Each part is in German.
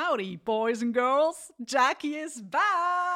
Howdy, boys and girls. Jackie is back.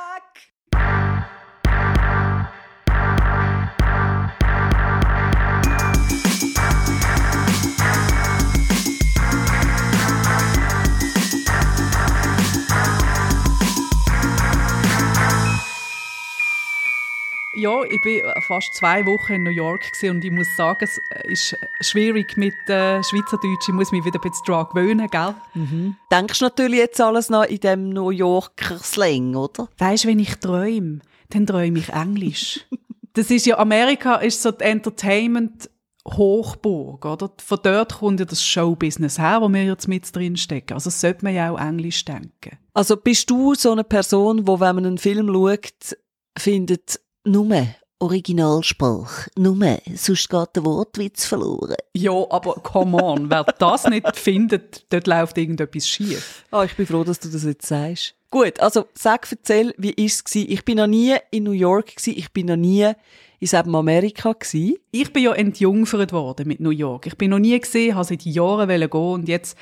Ja, ich bin fast zwei Wochen in New York und ich muss sagen, es ist schwierig mit äh, Schweizerdeutsch. Ich muss mich wieder ein bisschen daran gewöhnen, gell? Mhm. Denkst du natürlich jetzt alles noch in dem New Yorker Slang, oder? Weißt du, wenn ich träume, dann träume ich Englisch. das ist ja, Amerika ist so die Entertainment Hochburg, oder? Von dort kommt ja das Showbusiness her, wo wir jetzt mit drin stecken. Also sollte man ja auch Englisch denken. Also bist du so eine Person, wo wenn man einen Film schaut, findet, nur Originalsprache, nur, sonst geht der Wortwitz verloren. Ja, aber come on, wer das nicht findet, dort läuft irgendetwas schief. Ah, ich bin froh, dass du das jetzt sagst. Gut, also sag, erzähl, wie ist es Ich bin noch nie in New York gewesen, ich bin noch nie in selben Amerika gewesen. Ich bin ja entjungfert worden mit New York. Ich bin noch nie gesehen, habe seit Jahren gehen und jetzt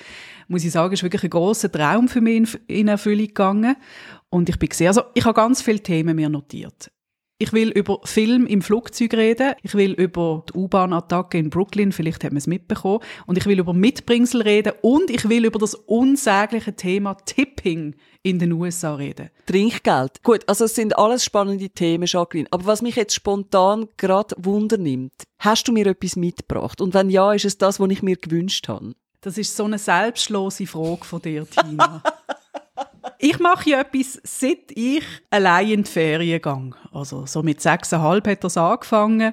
muss ich sagen, ist wirklich ein großer Traum für mich in Erfüllung gegangen. Und ich bin gesehen, also ich habe ganz viele Themen mir notiert. Ich will über Film im Flugzeug reden. Ich will über die U-Bahn-Attacke in Brooklyn, vielleicht hat man es mitbekommen. Und ich will über Mitbringsel reden. Und ich will über das unsägliche Thema Tipping in den USA reden. Trinkgeld. Gut, also es sind alles spannende Themen, Jacqueline. Aber was mich jetzt spontan gerade wundernimmt, hast du mir etwas mitgebracht? Und wenn ja, ist es das, was ich mir gewünscht habe? Das ist so eine selbstlose Frage von dir, Tina. Ich mache ja etwas, seit ich allein in die Ferien gehe. Also so mit sechseinhalb hat das angefangen.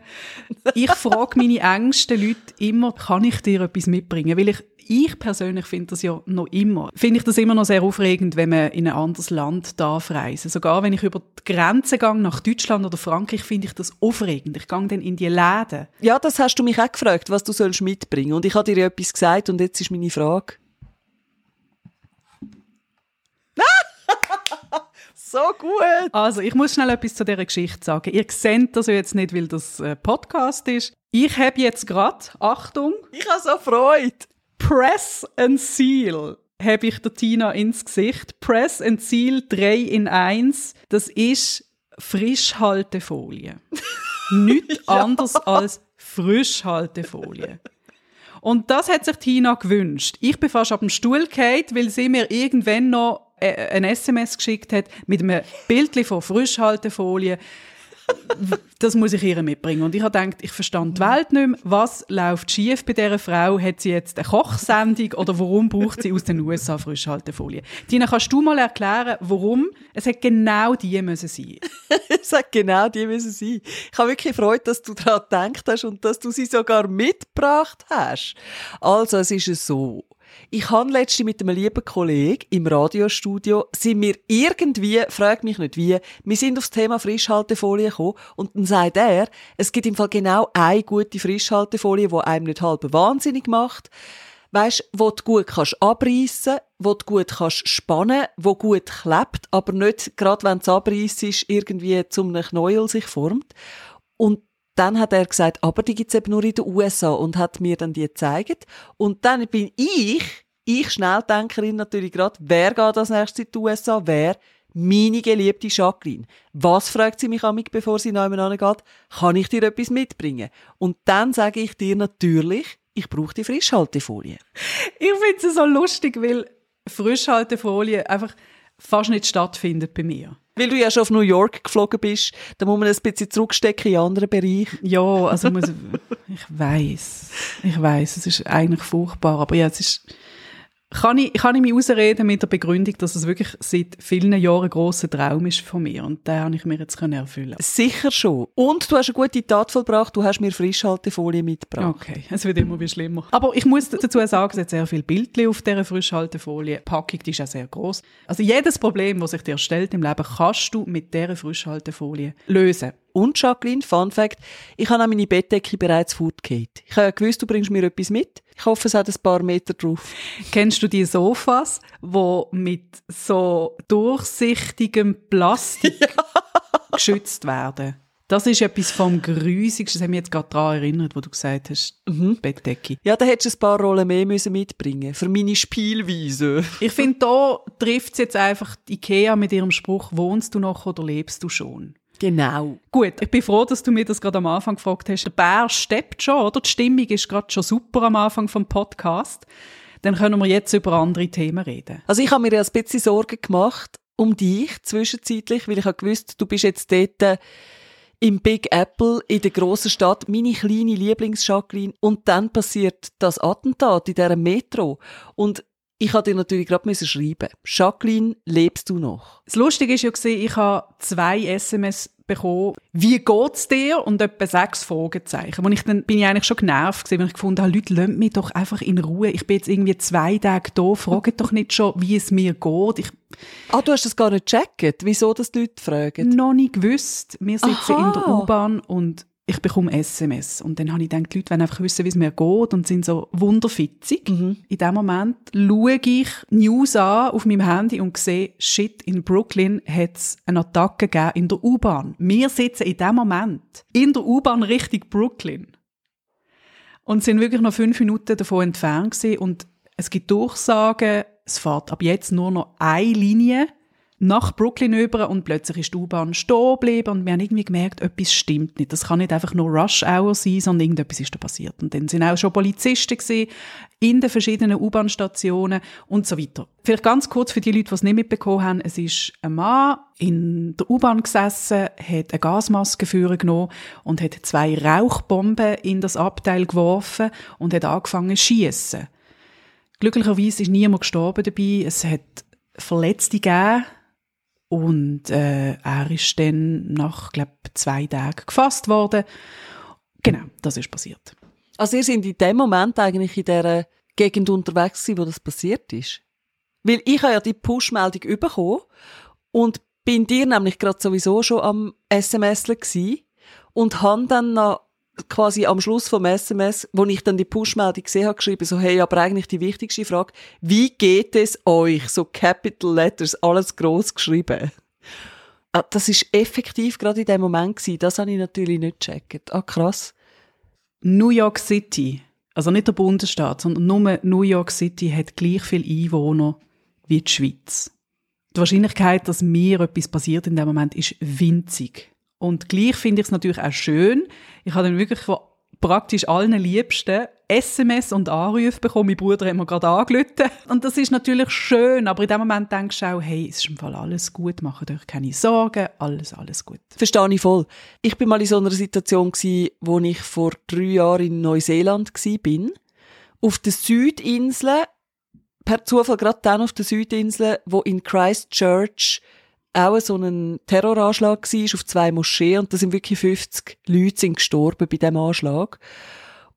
Ich frage meine engsten Leute immer, kann ich dir etwas mitbringen? Weil ich ich persönlich finde das ja noch immer, finde ich das immer noch sehr aufregend, wenn man in ein anderes Land darf reisen. Sogar wenn ich über die Grenze gehe nach Deutschland oder Frankreich, finde ich das aufregend. Ich gehe dann in die Läden. Ja, das hast du mich auch gefragt, was du sollst mitbringen. Und ich habe dir etwas gesagt und jetzt ist meine Frage. So gut. Also, ich muss schnell etwas zu dieser Geschichte sagen. Ihr seht das jetzt nicht, weil das äh, Podcast ist. Ich habe jetzt gerade, Achtung. Ich habe so Freude. Press and Seal habe ich der Tina ins Gesicht. Press and Seal 3 in 1. Das ist Frischhaltefolie. Nichts ja. anderes als Frischhaltefolie. Und das hat sich Tina gewünscht. Ich bin fast auf dem Stuhl gefallen, weil sie mir irgendwann noch ein SMS geschickt hat mit einem Bild von Frischhaltefolie. das muss ich ihr mitbringen. Und ich habe gedacht, ich verstand die Welt nicht mehr. Was läuft schief bei dieser Frau? Hat sie jetzt eine Kochsendung oder warum braucht sie aus den USA Frischhaltefolie? Tina, kannst du mal erklären, warum? Es hat genau die müssen sein. es hat genau die müssen sein. Ich habe wirklich Freude, dass du daran gedacht hast und dass du sie sogar mitgebracht hast. Also, es ist so. Ich habe letztens mit einem lieben Kollegen im Radiostudio, sind wir irgendwie, frag mich nicht wie, wir sind aufs Thema Frischhaltefolie gekommen und dann sagt er, es gibt im Fall genau eine gute Frischhaltefolie, die einem nicht halb wahnsinnig macht. Weisst, wo du gut kannst abreißen, wo du gut kannst spannen, wo gut klebt, aber nicht gerade wenn es abreißt, irgendwie zum Knäuel sich formt. Und dann hat er gesagt, aber die gibt's eben nur in den USA und hat mir dann die gezeigt. Und dann bin ich, ich Schnelldenkerin natürlich gerade, wer geht als nächstes in die USA? Wer? Meine geliebte Jacqueline. Was fragt sie mich an mich, bevor sie nebenan geht? Kann ich dir etwas mitbringen? Und dann sage ich dir natürlich, ich brauche die Frischhaltefolie. Ich finde es so lustig, weil Frischhaltefolie einfach fast nicht stattfindet bei mir. Weil du ja schon auf New York geflogen bist, da muss man ein bisschen zurückstecken in andere Bereiche. Ja, also muss, ich weiß, ich weiß, es ist eigentlich furchtbar, aber ja, es ist kann ich, kann ich mich ausreden mit der Begründung, dass es wirklich seit vielen Jahren ein grosser Traum ist von mir und den habe ich mir jetzt erfüllen Sicher schon. Und du hast eine gute Tat vollbracht, du hast mir Frischhaltefolie mitgebracht. Okay, es wird immer wie schlimmer. Aber ich muss dazu sagen, es hat sehr viele Bildchen auf dieser Frischhaltefolie. Die Packung die ist auch sehr groß. Also jedes Problem, das sich dir stellt im Leben, kannst du mit dieser Frischhaltefolie lösen. Und Jacqueline, Fun Fact, ich habe meine Bettdecke bereits fortgehört. Ich habe ja gewusst, du bringst mir etwas mit. Ich hoffe, es hat ein paar Meter drauf. Kennst du die Sofas, wo mit so durchsichtigem Plastik ja. geschützt werden? Das ist etwas vom Grüßigsten, das hat mich jetzt gerade daran erinnert, wo du gesagt hast, mhm. Bettdecke. Ja, da hättest du ein paar Rollen mehr müssen mitbringen für meine Spielweise. ich finde, da trifft es jetzt einfach die Ikea mit ihrem Spruch, wohnst du noch oder lebst du schon? Genau. Gut, ich bin froh, dass du mir das gerade am Anfang gefragt hast. Der Bär steppt schon, oder? Die Stimmung ist gerade schon super am Anfang vom Podcast. Dann können wir jetzt über andere Themen reden. Also ich habe mir ja ein bisschen Sorgen gemacht um dich zwischenzeitlich, weil ich habe gewusst, du bist jetzt dort im Big Apple in der grossen Stadt, meine kleine Lieblings-Jacqueline. Und dann passiert das Attentat in dieser Metro. Und ich habe dir natürlich gerade schreiben Jacqueline, lebst du noch? Das Lustige ist ja, ich habe zwei SMS bekommen, wie geht's dir? Und etwa sechs Fragezeichen. Und ich dann bin ich eigentlich schon genervt gewesen, weil ich gefunden habe, Leute, lasst mich doch einfach in Ruhe. Ich bin jetzt irgendwie zwei Tage da, fragt doch nicht schon, wie es mir geht. Ich, ah, du hast das gar nicht gecheckt, wieso das die Leute fragen? Noch nicht gewusst. Wir sitzen Aha. in der U-Bahn und ich bekomme SMS. Und dann habe ich gedacht, die Leute wollen einfach wissen, wie es mir geht und sind so wunderfitzig. Mhm. In dem Moment schaue ich News an auf meinem Handy und sehe, shit, in Brooklyn hat es eine Attacke gegeben in der U-Bahn. Wir sitzen in dem Moment in der U-Bahn Richtung Brooklyn. Und sind wirklich noch fünf Minuten davon entfernt gewesen. Und es gibt Durchsagen, es fährt ab jetzt nur noch eine Linie nach Brooklyn über und plötzlich ist die U-Bahn stehen geblieben und wir haben irgendwie gemerkt, etwas stimmt nicht. Das kann nicht einfach nur Rush Hour sein, sondern irgendetwas ist da passiert. Und dann sind auch schon Polizisten gesehen in den verschiedenen U-Bahn-Stationen und so weiter. Vielleicht ganz kurz für die Leute, die es nicht mitbekommen haben. Es ist ein Mann in der U-Bahn gesessen, hat eine Gasmaske genommen und hat zwei Rauchbomben in das Abteil geworfen und hat angefangen zu schiessen. Glücklicherweise ist niemand gestorben dabei. Es hat Verletzte gegeben und äh, er ist dann nach, glaube zwei Tagen gefasst worden. Genau, das ist passiert. Also ihr seid in dem Moment eigentlich in dieser Gegend unterwegs wo das passiert ist? Weil ich habe ja die Push-Meldung bekommen und bin dir nämlich gerade sowieso schon am SMS gsi und habe dann noch quasi am Schluss vom SMS, wo ich dann die Push-Meldung gesehen habe, geschrieben, so, hey, aber eigentlich die wichtigste Frage, wie geht es euch? So Capital Letters, alles groß geschrieben. Ah, das ist effektiv gerade in dem Moment gewesen. Das habe ich natürlich nicht gecheckt. Ah, krass. New York City, also nicht der Bundesstaat, sondern nur New York City hat gleich viele Einwohner wie die Schweiz. Die Wahrscheinlichkeit, dass mir etwas passiert in dem Moment, ist winzig. Und gleich finde ich es natürlich auch schön. Ich habe dann wirklich von praktisch allen Liebsten SMS und Anrufe bekommen. Mein Bruder hat mir gerade angerufen. Und das ist natürlich schön, aber in dem Moment denkst du auch, hey, es ist im Fall alles gut, macht euch keine Sorgen, alles, alles gut. Verstehe ich voll. Ich bin mal in so einer Situation gewesen, wo ich vor drei Jahren in Neuseeland bin. Auf der Südinsel, per Zufall gerade dann auf der Südinsel, wo in Christchurch auch so ein Terroranschlag war auf zwei Moscheen und da sind wirklich 50 Leute sind gestorben bei dem Anschlag.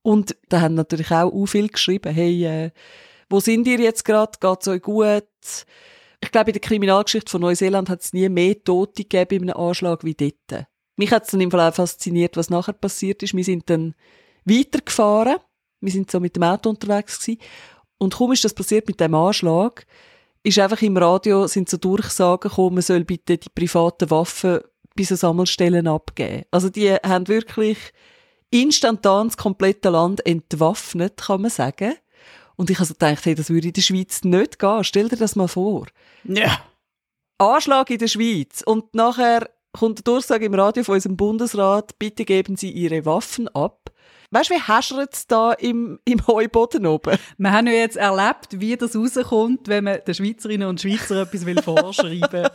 Und da haben natürlich auch u viel geschrieben, hey, äh, wo sind ihr jetzt gerade? Geht's euch gut? Ich glaube, in der Kriminalgeschichte von Neuseeland hat es nie mehr Tote gegeben bei einem Anschlag wie dort. Mich hat es dann im Fall auch fasziniert, was nachher passiert ist. Wir sind dann weitergefahren. Wir sind so mit dem Auto unterwegs gewesen. Und kaum ist das passiert mit dem Anschlag, ist einfach im Radio sind so Durchsagen gekommen, man soll bitte die privaten Waffen bei so Sammelstellen abgeben. Also die haben wirklich instantan das komplette Land entwaffnet, kann man sagen. Und ich also gedacht, hey, das würde in der Schweiz nicht gehen. Stell dir das mal vor. Ja. Anschlag in der Schweiz. Und nachher kommt der Durchsage im Radio von unserem Bundesrat, bitte geben Sie Ihre Waffen ab. Weißt du, wie häschert es da im, im Heuboden oben? Wir haben ja jetzt erlebt, wie das rauskommt, wenn man den Schweizerinnen und Schweizern etwas will vorschreiben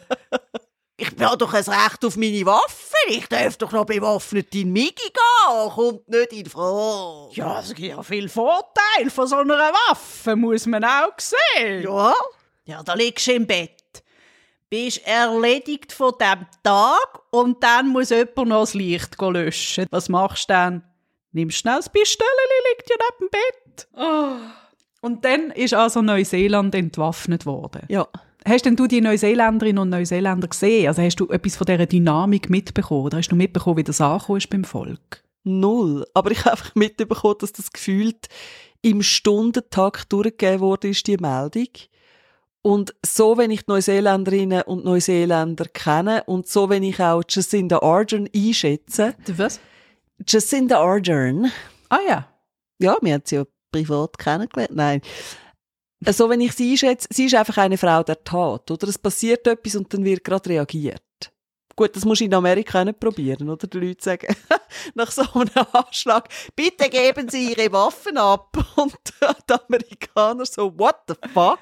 Ich habe doch ein Recht auf meine Waffen. Ich darf doch noch bewaffnet in Migi gehen. Kommt nicht in Frage. Ja, es gibt ja viel Vorteil von so einer Waffe, muss man auch sehen. Ja? Ja, da liegst du im Bett. Bist erledigt von dem Tag und dann muss jemand noch das Licht löschen. Was machst du dann? Nimm schnell das Pistole, liegt ja neben dem Bett. Oh. Und dann ist also Neuseeland entwaffnet worden. Ja. Hast denn du die Neuseeländerinnen und Neuseeländer gesehen? Also hast du etwas von dieser Dynamik mitbekommen? Oder hast du mitbekommen, wie das angekommen ist beim Volk? Null. Aber ich habe einfach mitbekommen, dass das gefühlt im Stundentakt durchgegeben wurde, ist die Meldung. Und so, wenn ich die Neuseeländerinnen und Neuseeländer kenne und so, wenn ich auch Jacinda Ardern einschätze. Du was? Jacinda Ardern. Ah ja. Ja, wir haben sie ja privat kennengelernt. Nein. So, wenn ich sie einschätze, sie ist einfach eine Frau der Tat, oder? Es passiert etwas und dann wird gerade reagiert. Gut, das muss ich in Amerika nicht probieren, oder? Die Leute sagen, nach so einem Anschlag, bitte geben Sie Ihre Waffen ab. Und die Amerikaner so, what the fuck?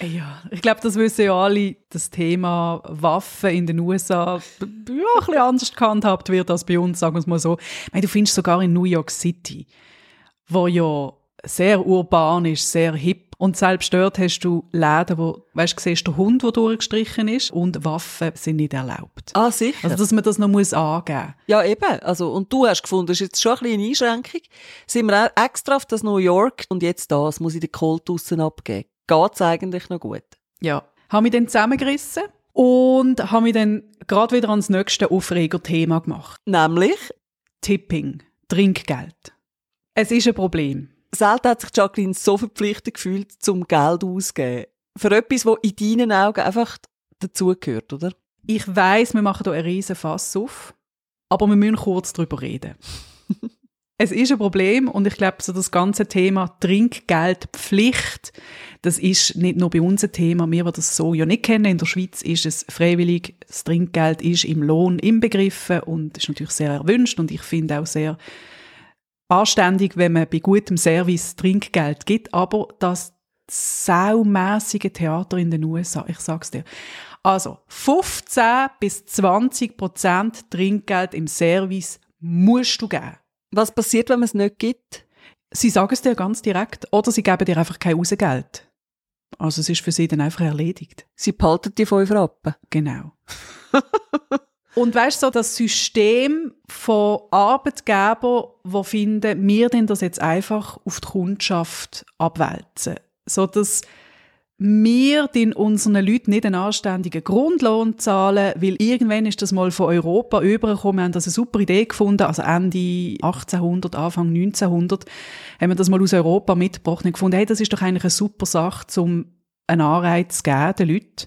Ja, ich glaube, das wissen ja alle, das Thema Waffen in den USA ja, ein bisschen anders gehandhabt wird als bei uns, sagen wir es mal so. Ich meine, du findest sogar in New York City, wo ja sehr urban ist, sehr hip. Und selbst dort hast du Läden, wo, weißt du, siehst der Hund, der durchgestrichen ist und Waffen sind nicht erlaubt. Ah, sicher. Also, dass man das noch muss angeben Ja, eben. Also, und du hast gefunden, das ist jetzt schon ein bisschen eine Einschränkung. Sind wir extra auf das New York und jetzt das, muss ich den Colt draussen abgeben. Geht's eigentlich noch gut? Ja. Haben wir dann zusammengerissen und haben wir dann gerade wieder ans nächste Aufreger-Thema gemacht. Nämlich? Tipping. Trinkgeld. Es ist ein Problem selten hat sich Jacqueline so verpflichtet gefühlt, zum Geld auszugeben. Für etwas, was in deinen Augen einfach dazugehört, oder? Ich weiß, wir machen hier einen riesen Fass auf, aber wir müssen kurz darüber reden. Es ist ein Problem und ich glaube, so das ganze Thema Trinkgeldpflicht, das ist nicht nur bei uns ein Thema, wir, die das so ja nicht kennen. In der Schweiz ist es freiwillig, das Trinkgeld ist im Lohn inbegriffen und ist natürlich sehr erwünscht und ich finde auch sehr anständig, wenn man bei gutem Service Trinkgeld gibt, aber das saumässige Theater in den USA, ich sag's dir. Also 15 bis 20 Prozent Trinkgeld im Service musst du geben. Was passiert, wenn man es nicht gibt? Sie sagen es dir ganz direkt oder sie geben dir einfach kein Rausgeld. Also es ist für sie dann einfach erledigt. Sie behalten die 5 Rappen? Genau. Und weißt du, so das System von Arbeitgebern, wo finden, wir denn das jetzt einfach auf die Kundschaft abwälzen. So dass wir den unseren Leuten nicht einen anständigen Grundlohn zahlen, weil irgendwann ist das mal von Europa übergekommen, wir haben das eine super Idee gefunden, also Ende 1800, Anfang 1900, haben wir das mal aus Europa mitgebracht und gefunden, hey, das ist doch eigentlich eine super Sache, um einen Anreiz zu geben, den Leuten,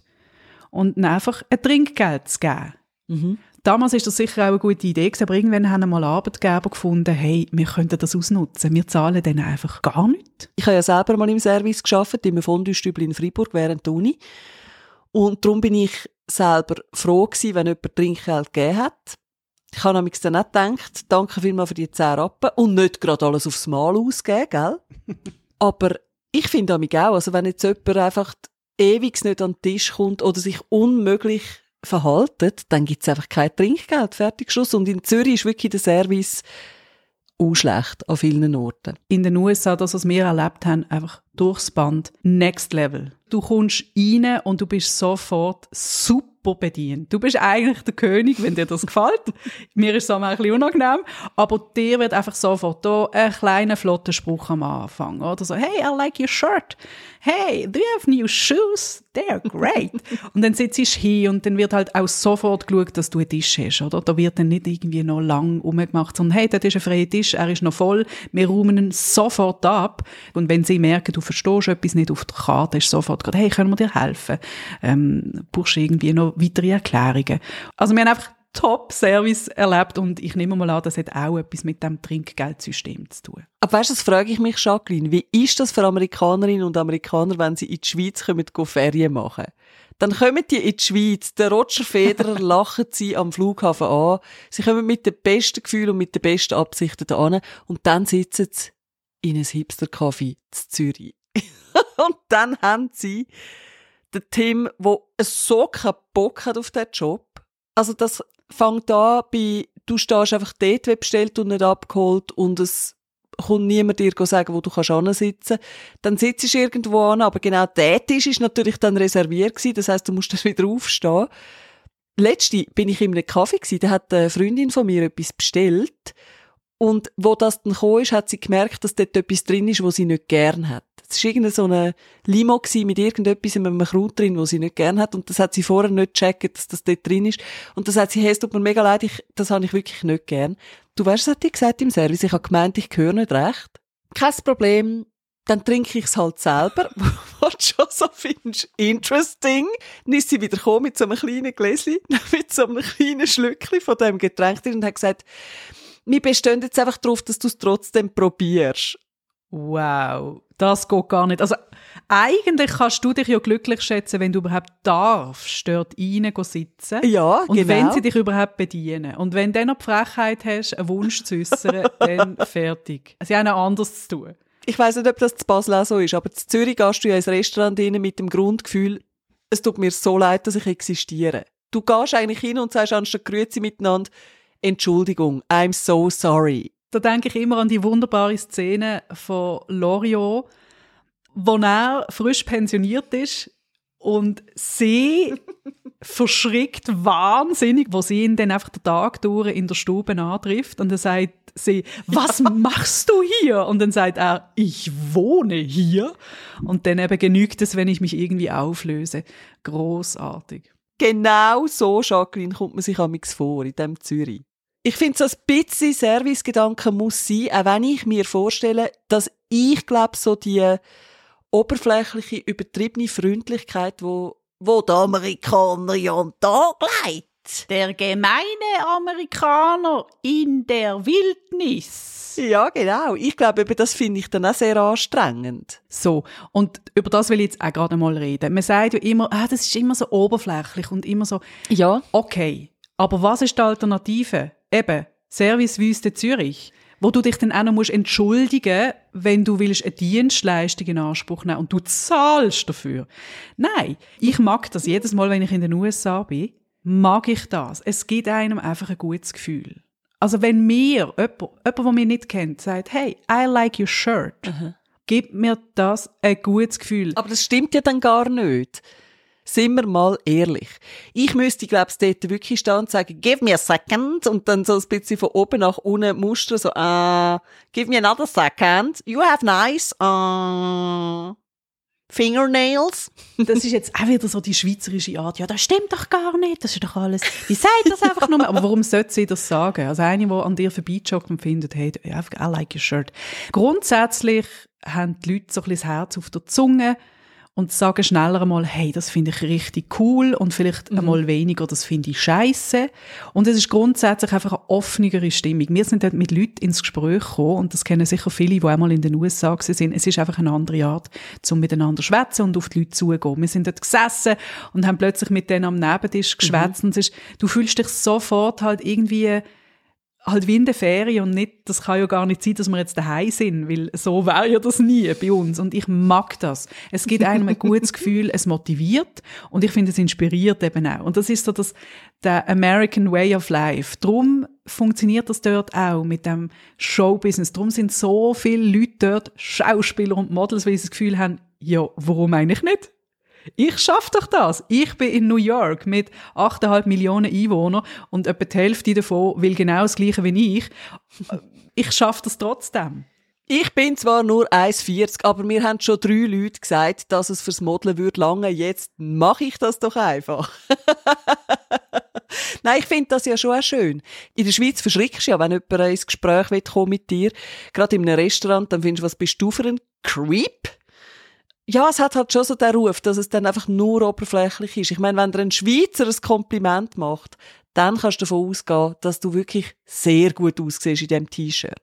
und einfach ein Trinkgeld zu geben. Mhm. Damals ist das sicher auch eine gute Idee aber irgendwann haben mal Arbeitgeber gefunden, hey, wir könnten das ausnutzen, wir zahlen denen einfach gar nichts. Ich habe ja selber mal im Service geschafft, im Fondue-Stübli in Freiburg während der Uni. Und darum bin ich selber froh gewesen, wenn jemand Trinkgeld gegeben hat. Ich habe nämlich dann nicht gedacht, danke vielmals für die 10 Rappen und nicht gerade alles aufs Mal ausgeben, gell? aber ich finde mich auch, also wenn jetzt jemand einfach ewig nicht an den Tisch kommt oder sich unmöglich verhalten, dann gibt es einfach kein Trinkgeld. Fertig, Schluss. Und in Zürich ist wirklich der Service auch schlecht an vielen Orten. In den USA, das, was wir erlebt haben, einfach durchs Band, next level. Du kommst rein und du bist sofort super bedient. Du bist eigentlich der König, wenn dir das gefällt. Mir ist es auch ein bisschen unangenehm, aber dir wird einfach sofort da ein kleiner flotter Spruch am Anfang, oder so, hey, I like your shirt. Hey, do you have new shoes? They're great. und dann sitzt du hin und dann wird halt auch sofort geschaut, dass du einen Tisch hast, oder? Da wird dann nicht irgendwie noch lang umgemacht, sondern hey, das ist ein freier Tisch, er ist noch voll, wir räumen ihn sofort ab. Und wenn sie merken, du verstehst etwas nicht auf der Karte, ist sofort gerade, hey, können wir dir helfen? Ähm, brauchst du irgendwie noch weitere Erklärungen? Also wir haben einfach Top-Service erlebt und ich nehme mal an, das hat auch etwas mit dem Trinkgeldsystem zu tun. Aber weißt du, das frage ich mich, Jacqueline, wie ist das für Amerikanerinnen und Amerikaner, wenn sie in die Schweiz kommen, Ferien machen? Dann kommen die in die Schweiz, der Roger Federer lacht sie am Flughafen an, sie kommen mit dem besten Gefühl und mit den besten Absichten da an und dann sitzen sie in einem Hipster-Café in Zürich. und dann haben sie den Tim, der so keinen Bock hat auf diesen Job. Also das fängt an bei, du stehst einfach dort, wie bestellt und nicht abgeholt und es kommt niemand dir sagen, wo du kannst sitzen. Dann sitzt du irgendwo an, aber genau der Tisch ist natürlich dann reserviert gewesen, das heißt, du musst dann wieder aufstehen. Letzte bin ich in einem Kaffee gewesen, da hat eine Freundin von mir etwas bestellt und wo das dann gekommen ist, hat sie gemerkt, dass dort etwas drin ist, was sie nicht gern hat. Es war irgendeine so eine Limo mit irgendetwas in einem Kraut drin, was sie nicht gern hat. Und das hat sie vorher nicht gecheckt, dass das dort drin ist. Und das hat sie, hey, es tut mir mega leid, ich, das habe ich wirklich nicht gern. Du weißt, was hat die gesagt im Service? Ich habe gemeint, ich höre nicht recht. Kein Problem. dann trinke ich es halt selber, was du schon so findest, interesting. Dann ist sie wieder gekommen mit so einem kleinen Gläschen, mit so einem kleinen Schlückchen von dem Getränk drin und hat gesagt, wir bestehen jetzt einfach darauf, dass du es trotzdem probierst. Wow, das geht gar nicht. Also eigentlich kannst du dich ja glücklich schätzen, wenn du überhaupt darfst, dort rein sitzen. Ja, Und genau. wenn sie dich überhaupt bedienen. Und wenn du dann noch die Frechheit hast, einen Wunsch zu äußern, dann fertig. Sie haben auch anders zu tun. ich weiss nicht, ob das zu Basel auch so ist, aber zu Zürich gehst du ja ins Restaurant rein mit dem Grundgefühl, es tut mir so leid, dass ich existiere. Du gehst eigentlich hin und sagst anstatt Grüezi miteinander, Entschuldigung, I'm so sorry. Da denke ich immer an die wunderbare Szene von Loriot, wo er frisch pensioniert ist und sie verschrickt wahnsinnig, wo sie ihn dann einfach den Tag durch in der Stube antrifft und dann sagt sie, was machst du hier? Und dann sagt er, ich wohne hier. Und dann eben genügt es, wenn ich mich irgendwie auflöse. Großartig. Genau so, Jacqueline, kommt man sich amix vor, in dem Zürich. Ich finde, so ein bisschen Servicegedanke muss sein, auch wenn ich mir vorstelle, dass ich glaube, so die oberflächliche, übertriebene Freundlichkeit, wo, wo der Amerikaner ja an den Tag legt. Der gemeine Amerikaner in der Wildnis. Ja, genau. Ich glaube, eben, das finde ich dann auch sehr anstrengend. So, und über das will ich jetzt auch gerade mal reden. Man sagt ja immer, ah, das ist immer so oberflächlich und immer so, Ja. okay, aber was ist die Alternative? Eben, Servicewüste Zürich, wo du dich dann auch noch musst entschuldigen, wenn du willst eine Dienstleistung in Anspruch nehmen und du zahlst dafür. Nein, ich mag das jedes Mal, wenn ich in den USA bin, mag ich das. Es gibt einem einfach ein gutes Gefühl. Also wenn mir jemand, jemand, der mich nicht kennt, sagt, hey, I like your shirt, gibt mir das ein gutes Gefühl. Aber das stimmt ja dann gar nicht. Sind wir mal ehrlich. Ich müsste, glaube ich, dort wirklich stehen und sagen, give me a second. Und dann so ein bisschen von oben nach unten mustern, so, ah, give me another second. You have nice, ah, fingernails. Das ist jetzt auch wieder so die schweizerische Art. Ja, das stimmt doch gar nicht. Das ist doch alles. Die sagt das einfach nur. Aber warum sollte sie das sagen? Also eine, die an dir vorbeijoggt und findet, hey, I like your shirt. Grundsätzlich haben die Leute so ein bisschen das Herz auf der Zunge und sagen schneller einmal, hey, das finde ich richtig cool und vielleicht einmal weniger, das finde ich scheiße. Und es ist grundsätzlich einfach eine offenere Stimmung. Wir sind dort mit Leuten ins Gespräch gekommen und das kennen sicher viele, die einmal in den USA sind. Es ist einfach eine andere Art, zum miteinander zu schwätzen und auf die Leute zugehen. Wir sind dort gesessen und haben plötzlich mit denen am Nebentisch geschwätzt und es ist, du fühlst dich sofort halt irgendwie halt wie in der Ferien und nicht, das kann ja gar nicht sein, dass wir jetzt daheim sind, weil so wäre ja das nie bei uns und ich mag das. Es gibt einem ein gutes Gefühl, es motiviert und ich finde, es inspiriert eben auch. Und das ist so das, der American Way of Life. Drum funktioniert das dort auch mit dem Showbusiness. Drum sind so viele Leute dort, Schauspieler und Models, weil sie das Gefühl haben, ja, warum eigentlich nicht? Ich schaff doch das. Ich bin in New York mit 8,5 Millionen Einwohnern und etwa die Hälfte davon will genau das Gleiche wie ich. Ich schaff das trotzdem. Ich bin zwar nur 1,40, aber mir haben schon drei Leute gesagt, dass es fürs Modeln würde lange. Jetzt mache ich das doch einfach. Nein, ich finde das ja schon auch schön. In der Schweiz verschrickst du ja, wenn jemand ins Gespräch will mit dir. Gerade in einem Restaurant, dann findest du, was bist du für ein Creep? Ja, es hat halt schon so den Ruf, dass es dann einfach nur oberflächlich ist. Ich meine, wenn dir ein Schweizer ein Kompliment macht, dann kannst du davon ausgehen, dass du wirklich sehr gut aussiehst in diesem T-Shirt.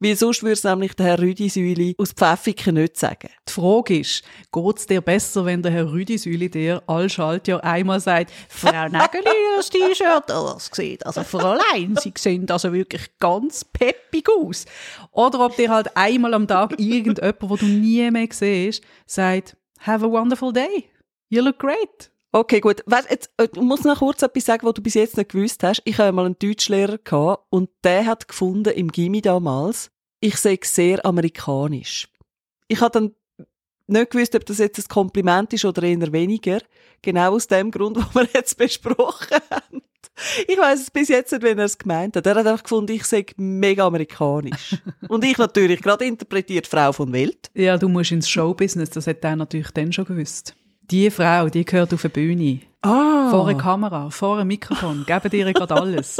Weil sonst würde es nämlich der Herr Rüdisüli aus Pfäffiken nicht sagen. Die Frage ist, geht's dir besser, wenn der Herr Rüdisüli dir all Schaltjahr einmal sagt, Frau Nägeli, das T-Shirt, das sieht, also Fräulein, Sie sehen also wirklich ganz peppig aus. Oder ob dir halt einmal am Tag irgendjemand, wo du nie mehr siehst, sagt, have a wonderful day. You look great. Okay, gut. Weißt, jetzt, äh, ich muss noch kurz etwas sagen, was du bis jetzt nicht gewusst hast. Ich habe mal einen Deutschlehrer gehabt und der hat gefunden im Gimmi damals, ich sei sehr amerikanisch. Ich habe dann nicht gewusst, ob das jetzt ein Kompliment ist oder eher weniger. Genau aus dem Grund, was wir jetzt besprochen haben. Ich weiß es bis jetzt nicht, wenn er es gemeint hat. Er hat einfach gefunden, ich sei mega amerikanisch. und ich natürlich, gerade interpretiert Frau von Welt. Ja, du musst ins Showbusiness, das hat er natürlich dann schon gewusst. Die Frau, die gehört auf eine Bühne. Ah. Vor einer Kamera, vor einem Mikrofon, geben dir gerade alles.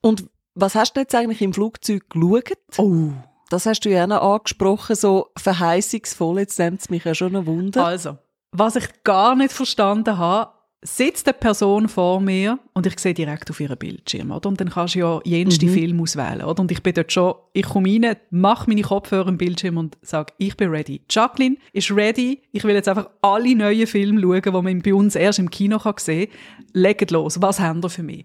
Und was hast du jetzt eigentlich im Flugzeug geschaut? Oh, Das hast du ja auch noch angesprochen, so verheißungsvoll. Jetzt nimmt es mich ja schon ein Wunder. Also, was ich gar nicht verstanden habe, sitzt eine Person vor mir und ich sehe direkt auf ihren Bildschirm, oder? Und dann kannst du ja jenste mhm. Film auswählen, oder? Und ich bin dort schon, ich komme rein, mache meine Kopfhörer im Bildschirm und sage, ich bin ready. Jacqueline ist ready. Ich will jetzt einfach alle neuen Filme schauen, die man bei uns erst im Kino kann sehen kann. Legt los. Was haben ihr für mich?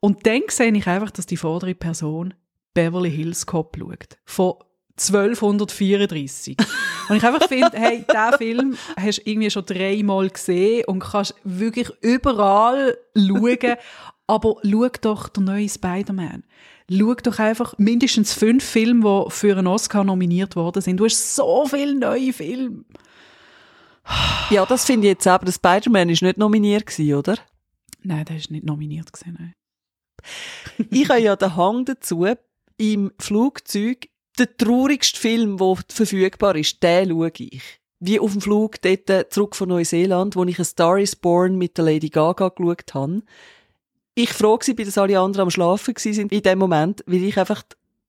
Und dann sehe ich einfach, dass die vordere Person Beverly Hills Cop schaut. Von 1234. und ich einfach finde, hey, diesen Film hast du irgendwie schon dreimal gesehen und kannst wirklich überall schauen. Aber schau doch den neuen Spider-Man. Schau doch einfach mindestens fünf Filme, die für einen Oscar nominiert worden sind. Du hast so viele neue Filme. ja, das finde ich jetzt aber. Der Spider-Man ist nicht nominiert gewesen, oder? Nein, der ist nicht nominiert gewesen, nein. ich habe ja den Hang dazu, im Flugzeug der traurigste Film, der verfügbar ist, den schaue ich. Wie auf dem Flug dort zurück von Neuseeland, wo ich ein Star is Born mit der Lady Gaga geschaut habe. Ich frage sie, dass alle anderen am Schlafen sind in dem Moment, weil ich einfach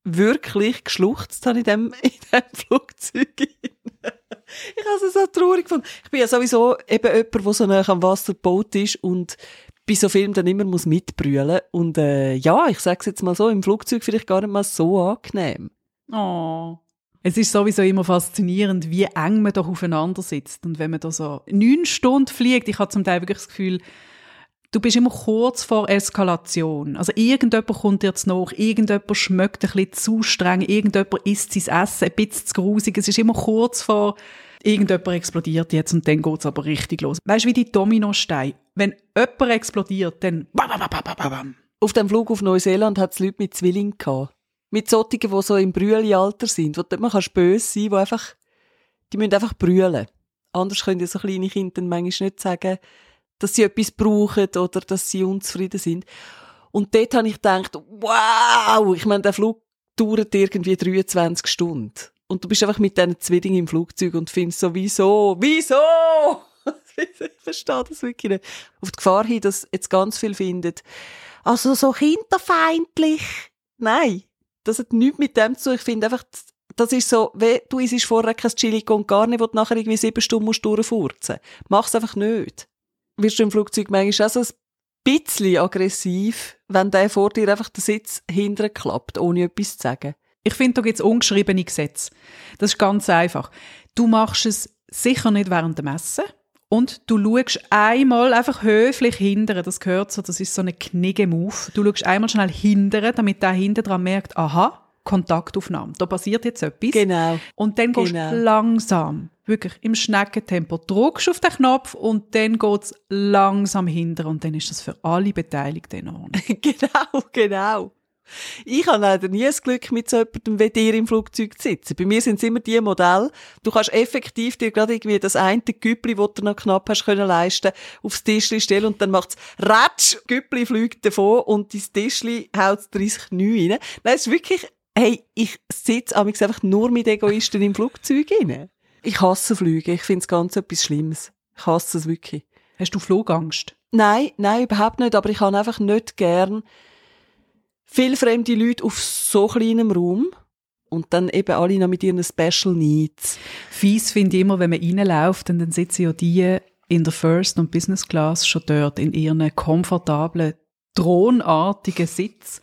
wirklich geschluchzt habe in dem, in dem Flugzeug. ich habe es so traurig gefunden. Ich bin ja sowieso eben jemand, der so nah am Wasser gebaut ist und bei so Filmen dann immer muss mitbrüllen. Und äh, ja, ich sage es jetzt mal so, im Flugzeug vielleicht gar nicht mal so angenehm. Oh. Es ist sowieso immer faszinierend, wie eng man doch aufeinander sitzt. Und wenn man da so neun Stunden fliegt, ich habe zum Teil wirklich das Gefühl, du bist immer kurz vor Eskalation. Also irgendjemand kommt dir jetzt nach, irgendjemand schmeckt ein bisschen zu streng, irgendjemand isst sein Essen ein bisschen zu grusig. Es ist immer kurz vor, irgendjemand explodiert jetzt und dann geht es aber richtig los. Weißt du, wie die Dominosteine? Wenn jemand explodiert, dann Auf dem Flug auf Neuseeland hat es Leute mit Zwillingen gehabt mit solchen, die so im Brühli-Alter sind, wo man kann böse sein, die einfach, die müssen einfach brüllen. Anders können so kleine Kinder manchmal nicht sagen, dass sie etwas brauchen oder dass sie unzufrieden sind. Und dort habe ich gedacht, wow, ich meine, der Flug dauert irgendwie 23 Stunden. Und du bist einfach mit diesen Zwillingen im Flugzeug und findest so, wieso, wieso? ich verstehe das wirklich nicht. Auf die Gefahr hin, dass jetzt ganz viel findet, also so kinderfeindlich. Nein, das hat nichts mit dem zu. Ich finde einfach, das ist so, wie du isst vorher kein Chili con Carne, wo du nachher irgendwie sieben Stunden musst durchfurzen. Mach's einfach nicht. Wirst du im Flugzeug manchmal auch so ein bisschen aggressiv, wenn der vor dir einfach den Sitz hinterher klappt, ohne etwas zu sagen. Ich finde, da gibt es ungeschriebene Gesetze. Das ist ganz einfach. Du machst es sicher nicht während dem Essen. Und du schaust einmal einfach höflich hindern, das gehört so, das ist so eine knigge Move. Du schaust einmal schnell hindern, damit der hinter dran merkt, aha, Kontaktaufnahme, da passiert jetzt etwas. Genau. Und dann gehst genau. du langsam, wirklich im Schneckentempo, drückst auf den Knopf und dann geht's langsam hinter und dann ist das für alle Beteiligten in Ordnung. genau, genau. Ich habe leider nie das Glück, mit so jemandem wie dir im Flugzeug zu sitzen. Bei mir sind es immer die Modelle. Du kannst effektiv dir gerade irgendwie das eine Güppli, das du noch knapp hast können leisten, aufs Tischli stellen und dann macht's Ratsch, Güppli fliegt davon und dein Tischli haut 30 Knie rein. Nein, es ist wirklich, hey, ich sitze einfach nur mit Egoisten im Flugzeug rein. Ich hasse Flüge. Ich finde es ganz etwas Schlimmes. Ich hasse es wirklich. Hast du Flugangst? Nein, nein, überhaupt nicht. Aber ich habe einfach nicht gern, viel fremde Leute auf so kleinem Raum und dann eben alle noch mit ihren Special Needs. Fies finde ich immer, wenn man reinläuft und dann sitzen ja die in der First und Business Class schon dort in ihren komfortablen, thronartigen Sitz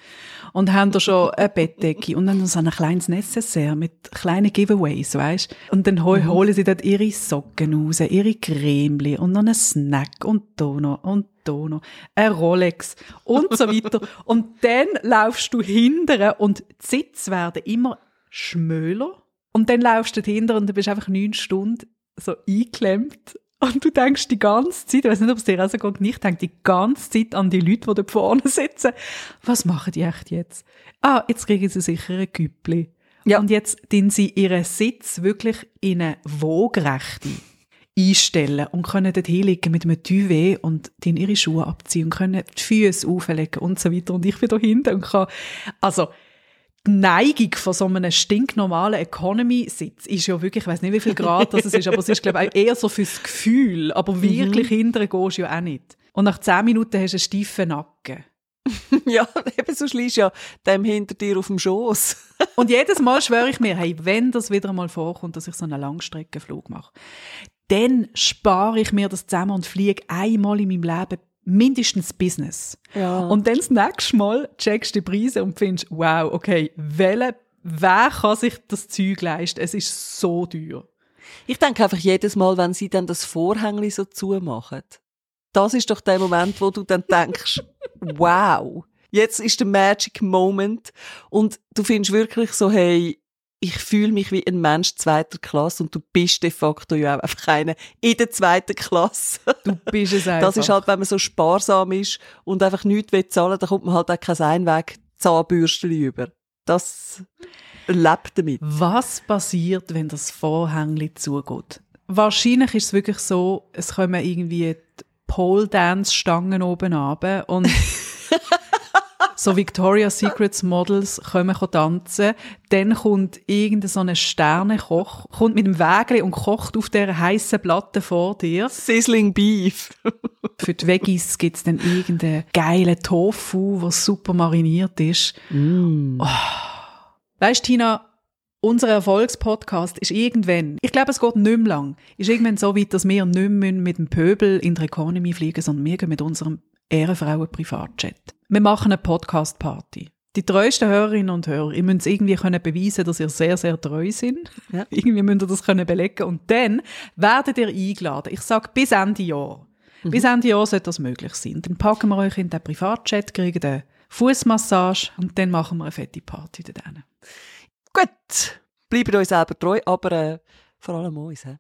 und haben da schon eine Bettdecke und dann so ein kleines Necessaire mit kleinen Giveaways, weißt? Und dann hol, mhm. holen sie dort ihre Socken raus, ihre Cremeli und noch einen Snack und da noch und da noch ein Rolex und so weiter. und dann laufst du hinterher und die Sitze werden immer schmöler und dann laufst du hinter und du bist einfach neun Stunden so eingeklemmt und du denkst die ganze Zeit, ich weiß nicht, ob es dir auch so geht, ich denke die ganze Zeit an die Leute, die da vorne sitzen. Was machen die echt jetzt? Ah, jetzt kriegen sie sicher ein Güppli. Ja. Und jetzt den sie ihren Sitz wirklich in eine Wogrechte einstellen und können dort hinlegen mit einem Duvet und dann ihre Schuhe abziehen und können die Füße auflegen und so weiter. Und ich bin da hinten und kann, also, die Neigung von so einem stinknormalen Economy-Sitz ist ja wirklich, ich weiß nicht, wie viel Grad das ist, aber es ist, glaube ich, eher so fürs Gefühl. Aber mhm. wirklich mhm. hinterher gehst du ja auch nicht. Und nach zehn Minuten hast du einen steifen Nacken. ja, eben so schliessst ja dem hinter dir auf dem Schoß. und jedes Mal schwöre ich mir, hey, wenn das wieder mal vorkommt, dass ich so einen Langstreckenflug mache, dann spare ich mir das zusammen und fliege einmal in meinem Leben mindestens Business. Ja. Und dann das nächste Mal checkst du die Preise und findest, wow, okay, welche, wer kann sich das Zeug leisten? Es ist so teuer. Ich denke einfach jedes Mal, wenn sie dann das Vorhängli so zumachen, das ist doch der Moment, wo du dann denkst, wow, jetzt ist der Magic Moment und du findest wirklich so, hey, ich fühle mich wie ein Mensch zweiter Klasse und du bist de facto ja auch einfach einer in der zweiten Klasse. Du bist es einfach. Das ist halt, wenn man so sparsam ist und einfach nichts will zahlen, dann kommt man halt auch kein Einweg Zahnbürstchen über. Das lebt damit. Was passiert, wenn das Vorhängli zugeht? Wahrscheinlich ist es wirklich so, es kommen irgendwie die Pole Dance Stangen oben runter und so Victoria's Secrets Models kommen tanzen, dann kommt irgendein so ein Sternekoch, kommt mit dem Wägli und kocht auf dieser heißen Platte vor dir. Sizzling Beef. Für die Veggies gibt es dann irgendeinen geilen Tofu, der super mariniert ist. Mm. Oh. Weißt Tina, unser Erfolgspodcast ist irgendwann, ich glaube, es geht nicht mehr lang, ist irgendwann so weit, dass wir nicht mehr mit dem Pöbel in der Economy fliegen, sondern wir gehen mit unserem Ehrenfrauen-Privatjet. Wir machen eine Podcast-Party. Die treuesten Hörerinnen und Hörer, ihr müsst irgendwie können beweisen, dass ihr sehr, sehr treu sind. Ja. Irgendwie müsst ihr das können belegen. Und dann werdet ihr eingeladen. Ich sage bis Ende Jahr. Bis Ende Jahr sollte das möglich sein. Dann packen wir euch in den Privatchat, kriegen eine Fußmassage und dann machen wir eine fette Party dort. Gut, bleibt uns selber treu, aber äh, vor allem uns. He?